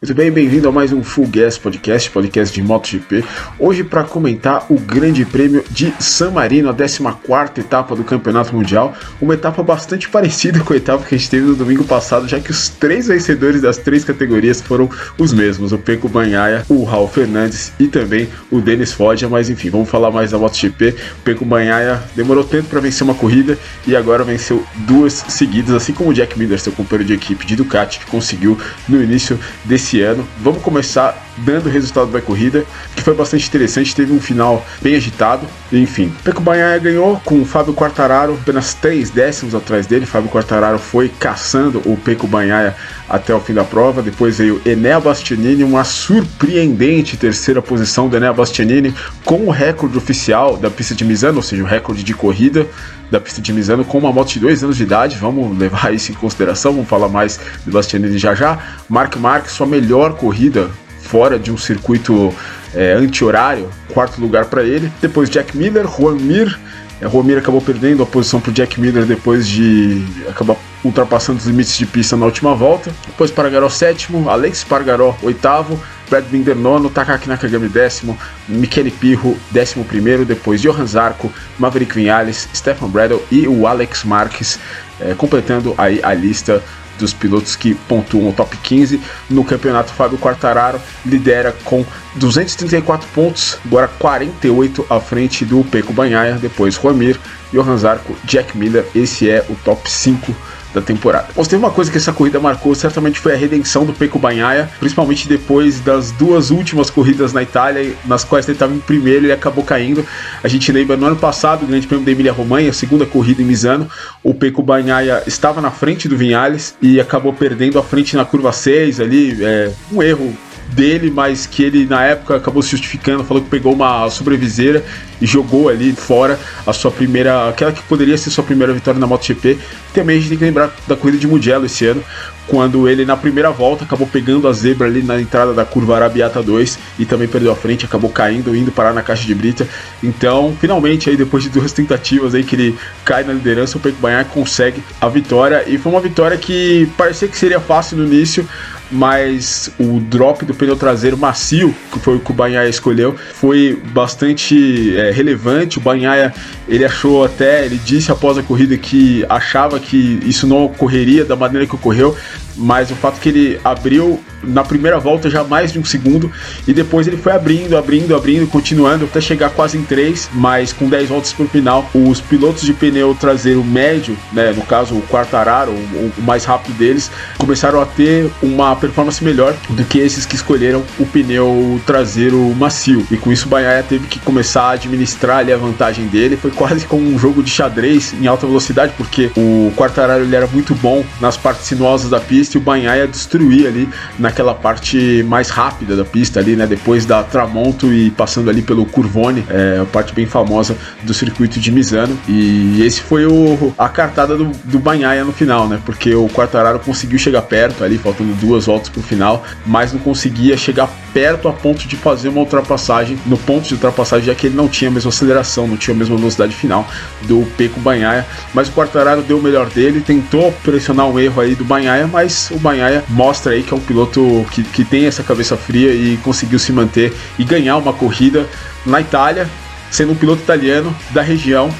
Muito bem, bem-vindo a mais um Full Gas Podcast, podcast de MotoGP. Hoje para comentar o Grande Prêmio de San Marino, a 14 etapa do Campeonato Mundial. Uma etapa bastante parecida com a etapa que a gente teve no domingo passado, já que os três vencedores das três categorias foram os mesmos: o Peco Banhaia, o Raul Fernandes e também o Denis Foggia. Mas enfim, vamos falar mais da MotoGP. O Peco Banhaia demorou tempo para vencer uma corrida e agora venceu duas seguidas, assim como o Jack Miller, seu companheiro de equipe de Ducati, que conseguiu no início desse esse ano. Vamos começar dando o resultado da corrida, que foi bastante interessante, teve um final bem agitado. Enfim, Peco Banhaia ganhou com o Fábio Quartararo apenas 3 décimos atrás dele. Fábio Quartararo foi caçando o Peco Banhaia até o fim da prova. Depois veio Enea Bastianini, uma surpreendente terceira posição do Enea Bastianini com o recorde oficial da pista de Misano, ou seja, o recorde de corrida da pista de Misano com uma moto de 2 anos de idade. Vamos levar isso em consideração, vamos falar mais de Bastianini já já. Mark Marques, sua melhor corrida fora de um circuito é, anti-horário, quarto lugar para ele. Depois Jack Miller, Juan Mir. É, Juan Mir acabou perdendo a posição para Jack Miller depois de acabar ultrapassando os limites de pista na última volta. Depois Paragaró sétimo, Alex Pargaró oitavo, Brad Binder nono, Takaki Nakagami décimo, Michele Pirro décimo primeiro, depois Johan Zarco, Maverick Vinales, Stefan Bradle e o Alex Marques é, completando aí a lista dos pilotos que pontuam o top 15 no campeonato. Fábio Quartararo lidera com 234 pontos, agora 48 à frente do Peco Banhaia, depois Juamir, Johan Zarco, Jack Miller. Esse é o top 5 da temporada. Mas teve uma coisa que essa corrida marcou, certamente foi a redenção do Peco Banhaia, principalmente depois das duas últimas corridas na Itália, nas quais ele estava em primeiro e acabou caindo. A gente lembra no ano passado, o Grande Prêmio da Emília Romanha, a segunda corrida em Misano, o Peco Banhaia estava na frente do Vinhales e acabou perdendo a frente na curva 6 ali, é, um erro dele, mas que ele na época acabou se justificando, falou que pegou uma sobreviseira e jogou ali fora a sua primeira, aquela que poderia ser sua primeira vitória na MotoGP. Também a gente tem que lembrar da corrida de Mugello esse ano, quando ele na primeira volta acabou pegando a zebra ali na entrada da curva Arabiata 2 e também perdeu a frente, acabou caindo, indo parar na caixa de brita. Então, finalmente aí depois de duas tentativas aí que ele cai na liderança, o Peco Banhac consegue a vitória e foi uma vitória que parecia que seria fácil no início, mas o drop do pneu traseiro macio, que foi o que o Banhaia escolheu, foi bastante é, relevante. O Banhaia ele achou até, ele disse após a corrida que achava que isso não ocorreria da maneira que ocorreu, mas o fato que ele abriu na primeira volta já mais de um segundo e depois ele foi abrindo, abrindo, abrindo, continuando até chegar quase em 3, mas com 10 voltas por final, os pilotos de pneu traseiro médio, né, no caso o Quartararo, o, o mais rápido deles, começaram a ter uma performance melhor do que esses que escolheram o pneu traseiro macio. E com isso o Banhaia teve que começar a administrar ali a vantagem dele. Foi quase como um jogo de xadrez em alta velocidade, porque o Quartararo ele era muito bom nas partes sinuosas da pista e o Banhaia destruía ali naquela parte mais rápida da pista ali, né? Depois da Tramonto e passando ali pelo Curvone, é a parte bem famosa do circuito de Misano. E esse foi o, a cartada do, do Banhaia no final, né? Porque o Quartararo conseguiu chegar perto ali, faltando duas voltas pro final, mas não conseguia chegar perto a ponto de fazer uma ultrapassagem no ponto de ultrapassagem, já que ele não tinha a mesma aceleração, não tinha a mesma velocidade final do Peco Banhaia. Mas o Quartararo deu o melhor dele, tentou pressionar um erro aí do Banhaia, mas o Banhaia mostra aí que é um piloto que, que tem essa cabeça fria e conseguiu se manter e ganhar uma corrida na Itália, sendo um piloto italiano da região,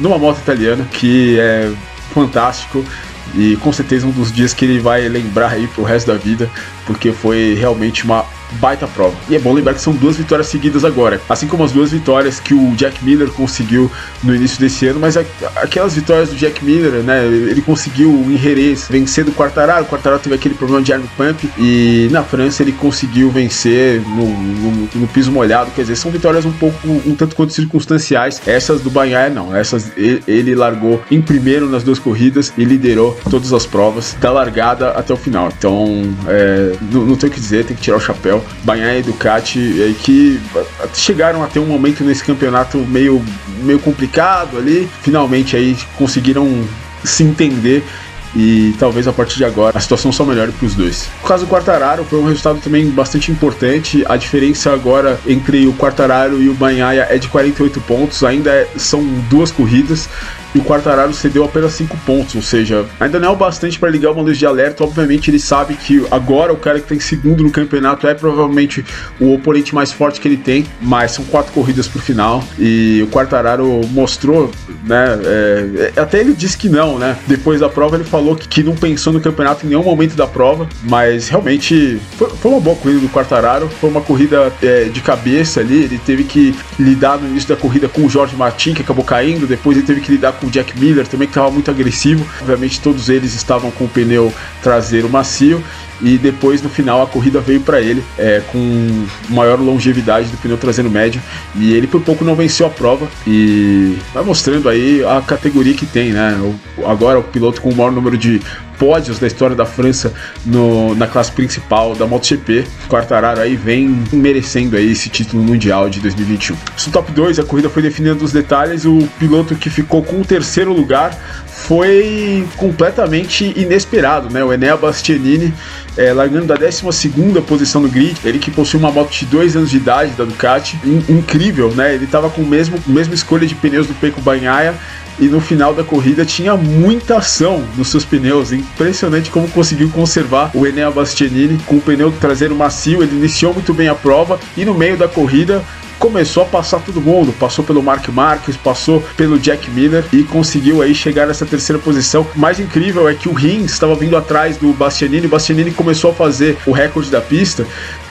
numa moto italiana, que é fantástico e com certeza um dos dias que ele vai lembrar aí pro resto da vida, porque foi realmente uma baita prova. E é bom lembrar que são duas vitórias seguidas agora, assim como as duas vitórias que o Jack Miller conseguiu no início desse ano, mas aquelas vitórias do Jack Miller, né, ele conseguiu em Jerez vencer do Quartararo, o Quartararo teve aquele problema de arm pump e na França ele conseguiu vencer no, no, no, piso molhado, quer dizer, são vitórias um pouco, um tanto quanto circunstanciais, essas do Banhaia não, essas ele, largou em primeiro nas duas corridas e liderou todas as provas da largada até o final, então é, não, não tem o que dizer, tem que tirar o chapéu Banhaia e Ducati, que chegaram a ter um momento nesse campeonato meio, meio complicado ali, finalmente aí conseguiram se entender e talvez a partir de agora a situação só melhore para os dois. No caso do Quartararo, foi um resultado também bastante importante. A diferença agora entre o Quartararo e o Banhaia é de 48 pontos, ainda é, são duas corridas. E o Quartararo cedeu apenas 5 pontos, ou seja, ainda não é o bastante para ligar uma luz de alerta. Obviamente, ele sabe que agora o cara que está em segundo no campeonato é provavelmente o oponente mais forte que ele tem, mas são quatro corridas pro final e o Quartararo mostrou, né? É, é, até ele disse que não, né? Depois da prova, ele falou que, que não pensou no campeonato em nenhum momento da prova, mas realmente foi, foi uma boa corrida do Quartararo, foi uma corrida é, de cabeça ali. Ele teve que lidar no início da corrida com o Jorge Martin, que acabou caindo, depois ele teve que lidar com o Jack Miller também, que estava muito agressivo. Obviamente, todos eles estavam com o pneu traseiro macio e depois no final a corrida veio para ele é, com maior longevidade do pneu traseiro médio e ele por pouco não venceu a prova e vai mostrando aí a categoria que tem, né? agora o piloto com o maior número de pódios da história da França no, na classe principal da MotoGP. Quartararo aí vem merecendo aí esse título mundial de 2021. No top 2, a corrida foi definida dos detalhes. O piloto que ficou com o terceiro lugar foi completamente inesperado, né? O Enea Bastianini é, largando da 12 posição no grid, ele que possui uma moto de 2 anos de idade da Ducati, in incrível, né? Ele estava com o mesmo, mesma escolha de pneus do Pecco Bagnaia e no final da corrida tinha muita ação nos seus pneus. Impressionante como conseguiu conservar o Enea Bastianini com o pneu traseiro macio. Ele iniciou muito bem a prova e no meio da corrida começou a passar todo mundo, passou pelo Mark Marques, passou pelo Jack Miller e conseguiu aí chegar nessa terceira posição. O mais incrível é que o Rins estava vindo atrás do Bastianini, o Bastianini começou a fazer o recorde da pista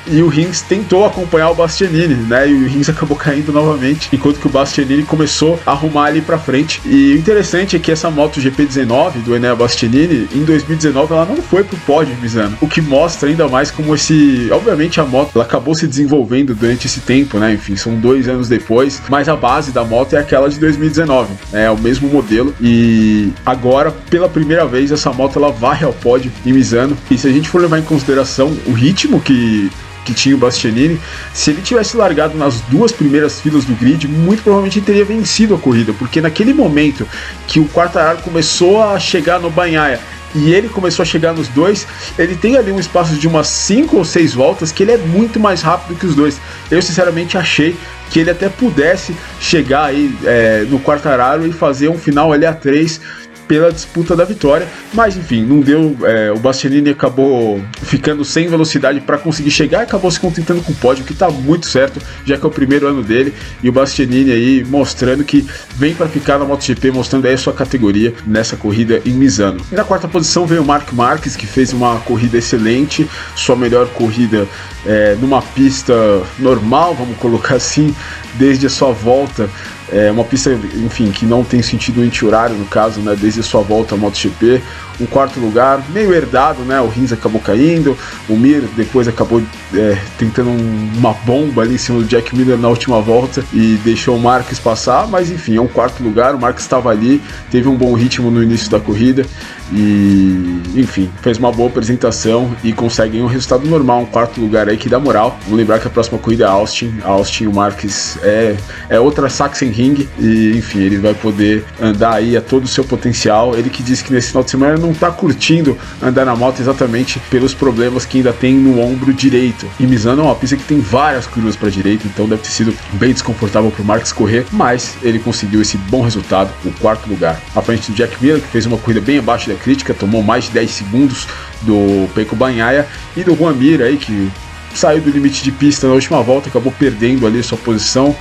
e o Rins tentou acompanhar o Bastianini, né? E o Rins acabou caindo novamente, enquanto que o Bastianini começou a arrumar ali para frente. E o interessante é que essa moto GP19 do Enea Bastianini, em 2019, ela não foi pro pódio Misano, o que mostra ainda mais como esse, obviamente a moto ela acabou se desenvolvendo durante esse tempo, né? Enfim, são dois anos depois, mas a base da moto é aquela de 2019, né? é o mesmo modelo e agora pela primeira vez essa moto ela vai ao pódio em Misano. E se a gente for levar em consideração o ritmo que que tinha o Bastianini, se ele tivesse largado nas duas primeiras filas do grid, muito provavelmente teria vencido a corrida, porque naquele momento que o Quartararo começou a chegar no Banhaia e ele começou a chegar nos dois, ele tem ali um espaço de umas 5 ou 6 voltas que ele é muito mais rápido que os dois. Eu sinceramente achei que ele até pudesse chegar aí é, no Quartararo e fazer um final ali a 3 pela disputa da vitória, mas enfim, não deu. É, o Bastianini acabou ficando sem velocidade para conseguir chegar e acabou se contentando com o pódio, que está muito certo, já que é o primeiro ano dele. E o Bastianini aí mostrando que vem para ficar na MotoGP, mostrando aí a sua categoria nessa corrida em Misano. E na quarta posição veio o Mark Marques, que fez uma corrida excelente, sua melhor corrida é, numa pista normal, vamos colocar assim, desde a sua volta é uma pista, enfim, que não tem sentido anti-horário, no caso, né, desde sua volta à MotoGP. Um quarto lugar, meio herdado, né? O Rins acabou caindo, o Mir depois acabou é, tentando um, uma bomba ali em cima do Jack Miller na última volta e deixou o Marques passar, mas enfim, é um quarto lugar. O Marques estava ali, teve um bom ritmo no início da corrida e, enfim, fez uma boa apresentação e consegue um resultado normal, um quarto lugar aí que dá moral. Vamos lembrar que a próxima corrida é Austin, Austin, o Marques é, é outra Sachsenring e, enfim, ele vai poder andar aí a todo o seu potencial. Ele que disse que nesse final de semana não está curtindo andar na moto exatamente pelos problemas que ainda tem no ombro direito. E Misano é uma pista que tem várias curvas para direita, então deve ter sido bem desconfortável para o Marques correr, mas ele conseguiu esse bom resultado, o quarto lugar. À frente do Jack Miller, que fez uma corrida bem abaixo da crítica, tomou mais de 10 segundos do Peico Banhaia e do Juan Mir aí, que saiu do limite de pista na última volta, acabou perdendo ali sua posição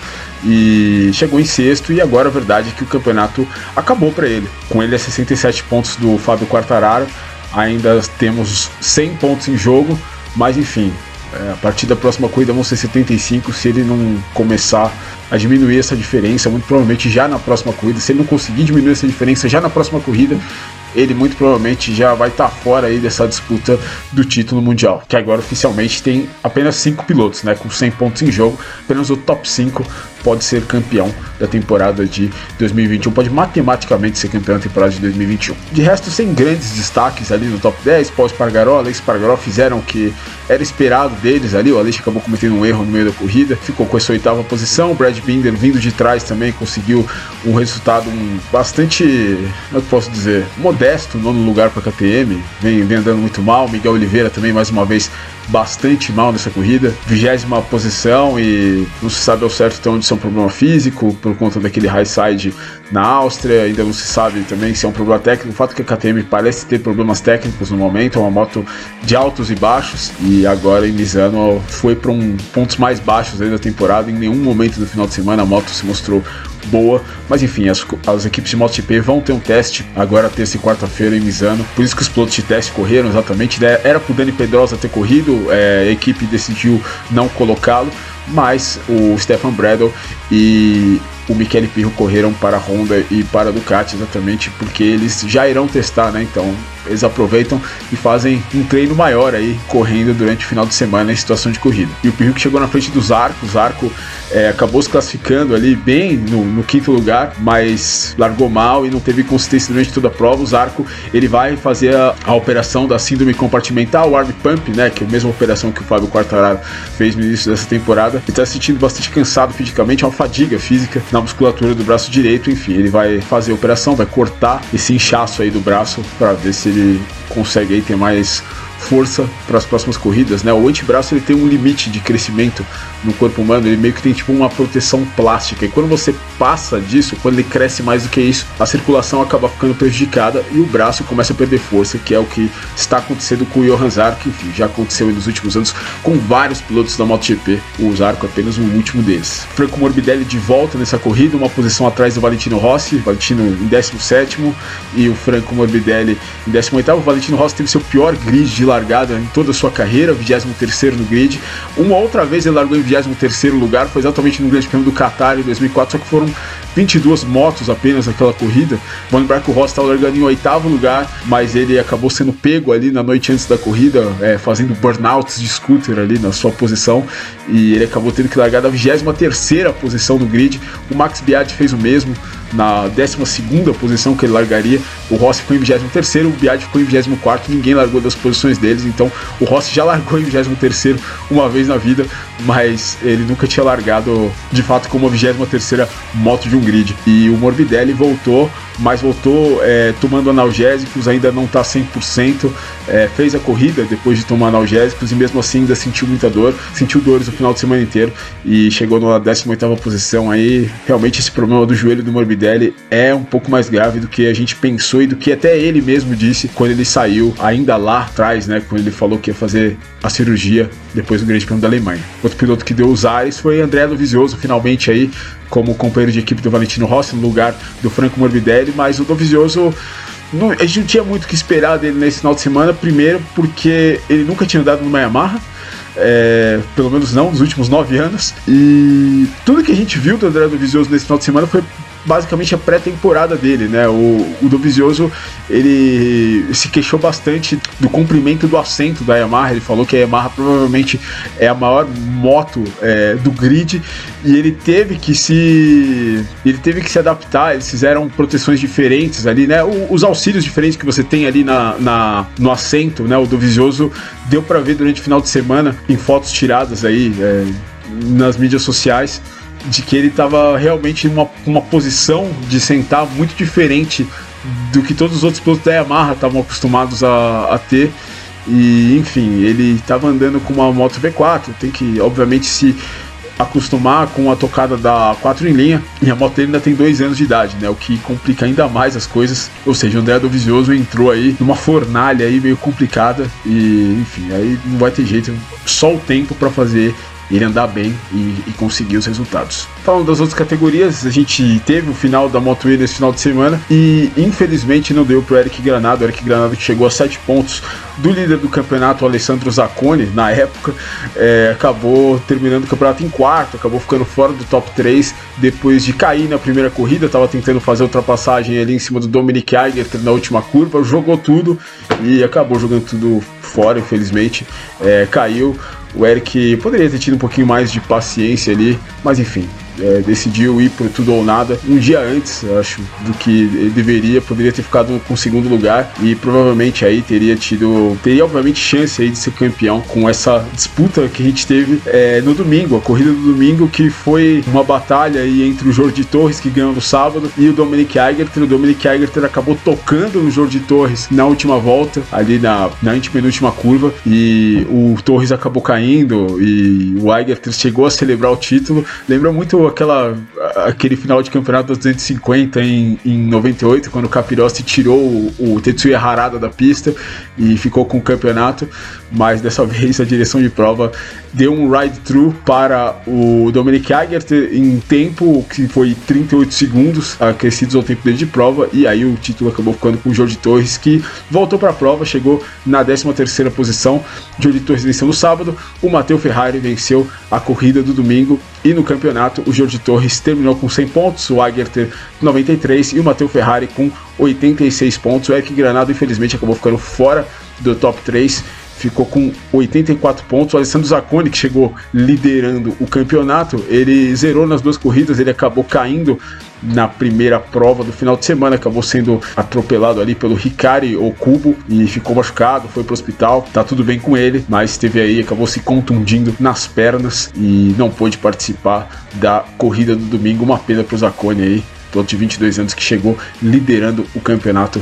e chegou em sexto. E agora a verdade é que o campeonato acabou para ele. Com ele a 67 pontos do Fábio Quartararo, ainda temos 100 pontos em jogo, mas enfim, é, a partir da próxima corrida vão ser 75 se ele não começar a diminuir essa diferença, muito provavelmente já na próxima corrida. Se ele não conseguir diminuir essa diferença já na próxima corrida, ele muito provavelmente já vai estar tá fora aí dessa disputa do título mundial, que agora oficialmente tem apenas 5 pilotos, né, com 100 pontos em jogo, apenas o top 5 pode ser campeão da temporada de 2021, pode matematicamente ser campeão da temporada de 2021. De resto, sem grandes destaques ali no top 10, Paul Espargaró, Alex Espargaró fizeram o que era esperado deles ali, o Alex acabou cometendo um erro no meio da corrida, ficou com essa oitava posição, Brad Binder vindo de trás também conseguiu um resultado bastante, como é que posso dizer, modesto, nono lugar para a KTM, vem, vem andando muito mal, Miguel Oliveira também mais uma vez bastante mal nessa corrida, vigésima posição e não se sabe ao certo até onde são um problema físico, por conta daquele high side na Áustria, ainda não se sabe também se é um problema técnico. O fato é que a KTM parece ter problemas técnicos no momento, é uma moto de altos e baixos, e agora em Misano foi para um pontos mais baixos da temporada. Em nenhum momento do final de semana a moto se mostrou boa. Mas enfim, as, as equipes de MotoGP vão ter um teste agora terça e quarta-feira em Misano. Por isso que os pilotos de teste correram exatamente. Né? Era pro Dani Pedrosa ter corrido, é, a equipe decidiu não colocá-lo, mas o Stefan Bradle e o Michele Pirro correram para a Honda e para a Ducati exatamente porque eles já irão testar, né? Então eles aproveitam e fazem um treino maior aí, correndo durante o final de semana em situação de corrida. E o Pirro que chegou na frente dos arcos, Arco é, acabou se classificando ali bem no, no, quinto lugar, mas largou mal e não teve consistência durante toda a prova. O Zarco ele vai fazer a, a operação da síndrome compartimental, o arm pump, né, que é a mesma operação que o Fábio Quartararo fez no início dessa temporada. Ele está se sentindo bastante cansado fisicamente, é uma fadiga física na musculatura do braço direito. Enfim, ele vai fazer a operação, vai cortar esse inchaço aí do braço para ver se ele consegue aí ter mais força para as próximas corridas, né? O antebraço ele tem um limite de crescimento no corpo humano, ele meio que tem tipo uma proteção plástica. E quando você passa disso, quando ele cresce mais do que isso, a circulação acaba ficando prejudicada e o braço começa a perder força, que é o que está acontecendo com o Johan Zarco, enfim, já aconteceu nos últimos anos com vários pilotos da MotoGP, o Zarco apenas o último deles. Franco Morbidelli de volta nessa corrida, uma posição atrás do Valentino Rossi, Valentino em 17 e o Franco Morbidelli em 18 O Valentino Rossi teve seu pior grid de em toda a sua carreira, 23 no grid. Uma outra vez ele largou em 23 lugar, foi exatamente no Grande Prêmio do Qatar em 2004, só que foram 22 motos apenas naquela corrida. Vamos lembrar o Ross estava largando em oitavo lugar, mas ele acabou sendo pego ali na noite antes da corrida, é, fazendo burnouts de scooter ali na sua posição, e ele acabou tendo que largar da 23 posição no grid. O Max Biaggi fez o mesmo, na 12 posição que ele largaria. O Rossi ficou em 23, o Biaggi ficou em 24, ninguém largou das posições deles, então o Rossi já largou em 23 uma vez na vida, mas ele nunca tinha largado de fato como a 23 moto de um grid. E o Morbidelli voltou, mas voltou é, tomando analgésicos, ainda não está 100%, é, fez a corrida depois de tomar analgésicos e mesmo assim ainda sentiu muita dor, sentiu dores o final de semana inteiro e chegou na 18 posição aí. Realmente esse problema do joelho do Morbidelli é um pouco mais grave do que a gente pensou e do que até ele mesmo disse quando ele saiu ainda lá atrás, né, quando ele falou que ia fazer a cirurgia depois do Grande Prêmio da Alemanha. Outro piloto que deu os ares foi André Dovizioso, finalmente aí como companheiro de equipe do Valentino Rossi no lugar do Franco Morbidelli, mas o Dovizioso não, a gente não tinha muito o que esperar dele nesse final de semana, primeiro porque ele nunca tinha andado no Yamaha, é, pelo menos não nos últimos nove anos. E tudo que a gente viu do André Dovizioso nesse final de semana foi basicamente a pré-temporada dele, né? O, o Dovizioso ele se queixou bastante do comprimento do assento da Yamaha. Ele falou que a Yamaha provavelmente é a maior moto é, do grid e ele teve que se ele teve que se adaptar. Eles fizeram proteções diferentes ali, né? O, os auxílios diferentes que você tem ali na, na no assento, né? O Dovizioso deu para ver durante o final de semana em fotos tiradas aí é, nas mídias sociais de que ele estava realmente em uma, posição de sentar muito diferente do que todos os outros pilotos da Yamaha estavam acostumados a, a ter. E enfim, ele estava andando com uma moto V4, tem que obviamente se acostumar com a tocada da 4 em linha, e a moto dele ainda tem dois anos de idade, né? O que complica ainda mais as coisas. Ou seja, o André Dovizioso entrou aí numa fornalha aí meio complicada e, enfim, aí não vai ter jeito, só o tempo para fazer ele andar bem e, e, conseguir os resultados. Falando das outras categorias, a gente teve o final da Moto E nesse final de semana e infelizmente não deu para Eric Granado. O Eric Granado que chegou a 7 pontos do líder do campeonato, Alessandro Zacconi, na época, é, acabou terminando o campeonato em quarto, acabou ficando fora do top 3 depois de cair na primeira corrida, estava tentando fazer ultrapassagem ali em cima do Dominic Eiger na última curva, jogou tudo e acabou jogando tudo fora, infelizmente. É, caiu. O Eric poderia ter tido um pouquinho mais de paciência ali, mas enfim, é, decidiu ir por tudo ou nada. Um dia antes, acho, do que deveria, poderia ter ficado com o segundo lugar e provavelmente aí teria tido, teria obviamente chance aí de ser campeão com essa disputa que a gente teve é, no domingo, a corrida do domingo que foi uma batalha aí entre o Jorge Torres que ganhou no sábado e o Dominic Eigerter, o Dominic Eigerter acabou tocando no Jorge Torres na última volta, ali na, na antepenúltima curva e o Torres acabou caindo e o Eigerter chegou a celebrar o título, lembra muito aquela, aquele final de campeonato dos 250 em, em 98, quando o Capirossi tirou o, o Tetsuya Harada da pista e ficou com o campeonato, mas dessa vez a direção de prova deu um ride-through para o Dominic Agert em tempo que foi 38 segundos, acrescidos ao tempo dele de prova, e aí o título acabou ficando com o Jorge Torres, que voltou para a prova, chegou na 13 terceira posição. Jorge Torres venceu no sábado, o Matteo Ferrari venceu a corrida do domingo, e no campeonato o Jorge Torres terminou com 100 pontos, o Agert 93 e o Matteo Ferrari com 86 pontos. O Eric Granado infelizmente acabou ficando fora do top 3 ficou com 84 pontos. O Alessandro Zacconi, que chegou liderando o campeonato, ele zerou nas duas corridas, ele acabou caindo na primeira prova do final de semana, acabou sendo atropelado ali pelo Ricari ou Cubo e ficou machucado, foi pro hospital, tá tudo bem com ele, mas teve aí, acabou se contundindo nas pernas e não pôde participar da corrida do domingo, uma pena pro Zacconi aí, piloto de 22 anos que chegou liderando o campeonato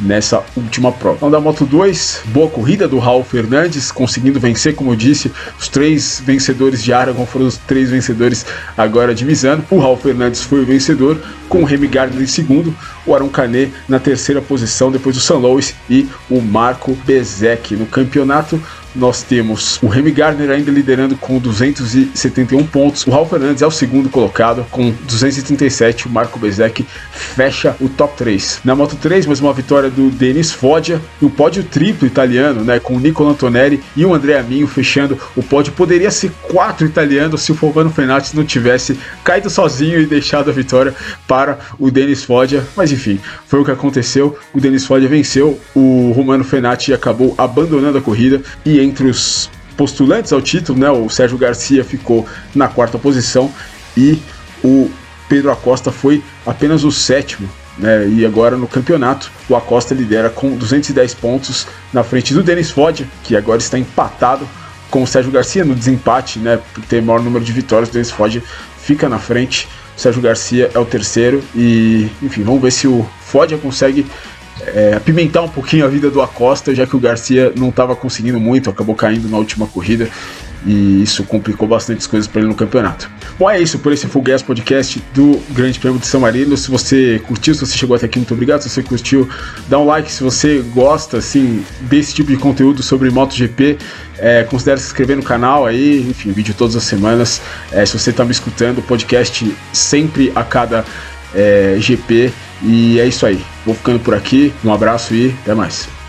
nessa última prova. Então, da Moto 2, boa corrida do Raul Fernandes, conseguindo vencer, como eu disse, os três vencedores de Aragon foram os três vencedores agora de Misano. O Raul Fernandes foi o vencedor, com o Remy Gardner em segundo, o Aaron Canet na terceira posição, depois o San Luis e o Marco Bezek no campeonato nós temos o Remy Gardner ainda liderando com 271 pontos. O Raul Fernandes é o segundo colocado com 237. O Marco Bezek fecha o top 3. Na Moto 3, mais uma vitória do Denis Foggia. E pódio triplo italiano, né? Com o Nicolo Antonelli e o André Aminho fechando o pódio. Poderia ser quatro italianos se o Fulvano Fenati não tivesse caído sozinho e deixado a vitória para o Denis Foggia. Mas enfim, foi o que aconteceu. O Denis Foggia venceu. O Romano Fenati acabou abandonando a corrida e entre os postulantes ao título, né, o Sérgio Garcia ficou na quarta posição e o Pedro Acosta foi apenas o sétimo. Né, e agora no campeonato, o Acosta lidera com 210 pontos na frente do Denis Fodja, que agora está empatado com o Sérgio Garcia no desempate, né, por ter maior número de vitórias. O Denis Fodja fica na frente, o Sérgio Garcia é o terceiro. E, enfim, vamos ver se o Fodja consegue é, apimentar um pouquinho a vida do Acosta, já que o Garcia não estava conseguindo muito, acabou caindo na última corrida e isso complicou bastante as coisas para ele no campeonato. Bom, é isso por esse Full Gas Podcast do Grande Prêmio de São Marino. Se você curtiu, se você chegou até aqui, muito obrigado. Se você curtiu, dá um like. Se você gosta assim desse tipo de conteúdo sobre MotoGP, é, considere se inscrever no canal aí. Enfim, vídeo todas as semanas. É, se você está me escutando, podcast sempre a cada é, GP. E é isso aí. Vou ficando por aqui. Um abraço e até mais.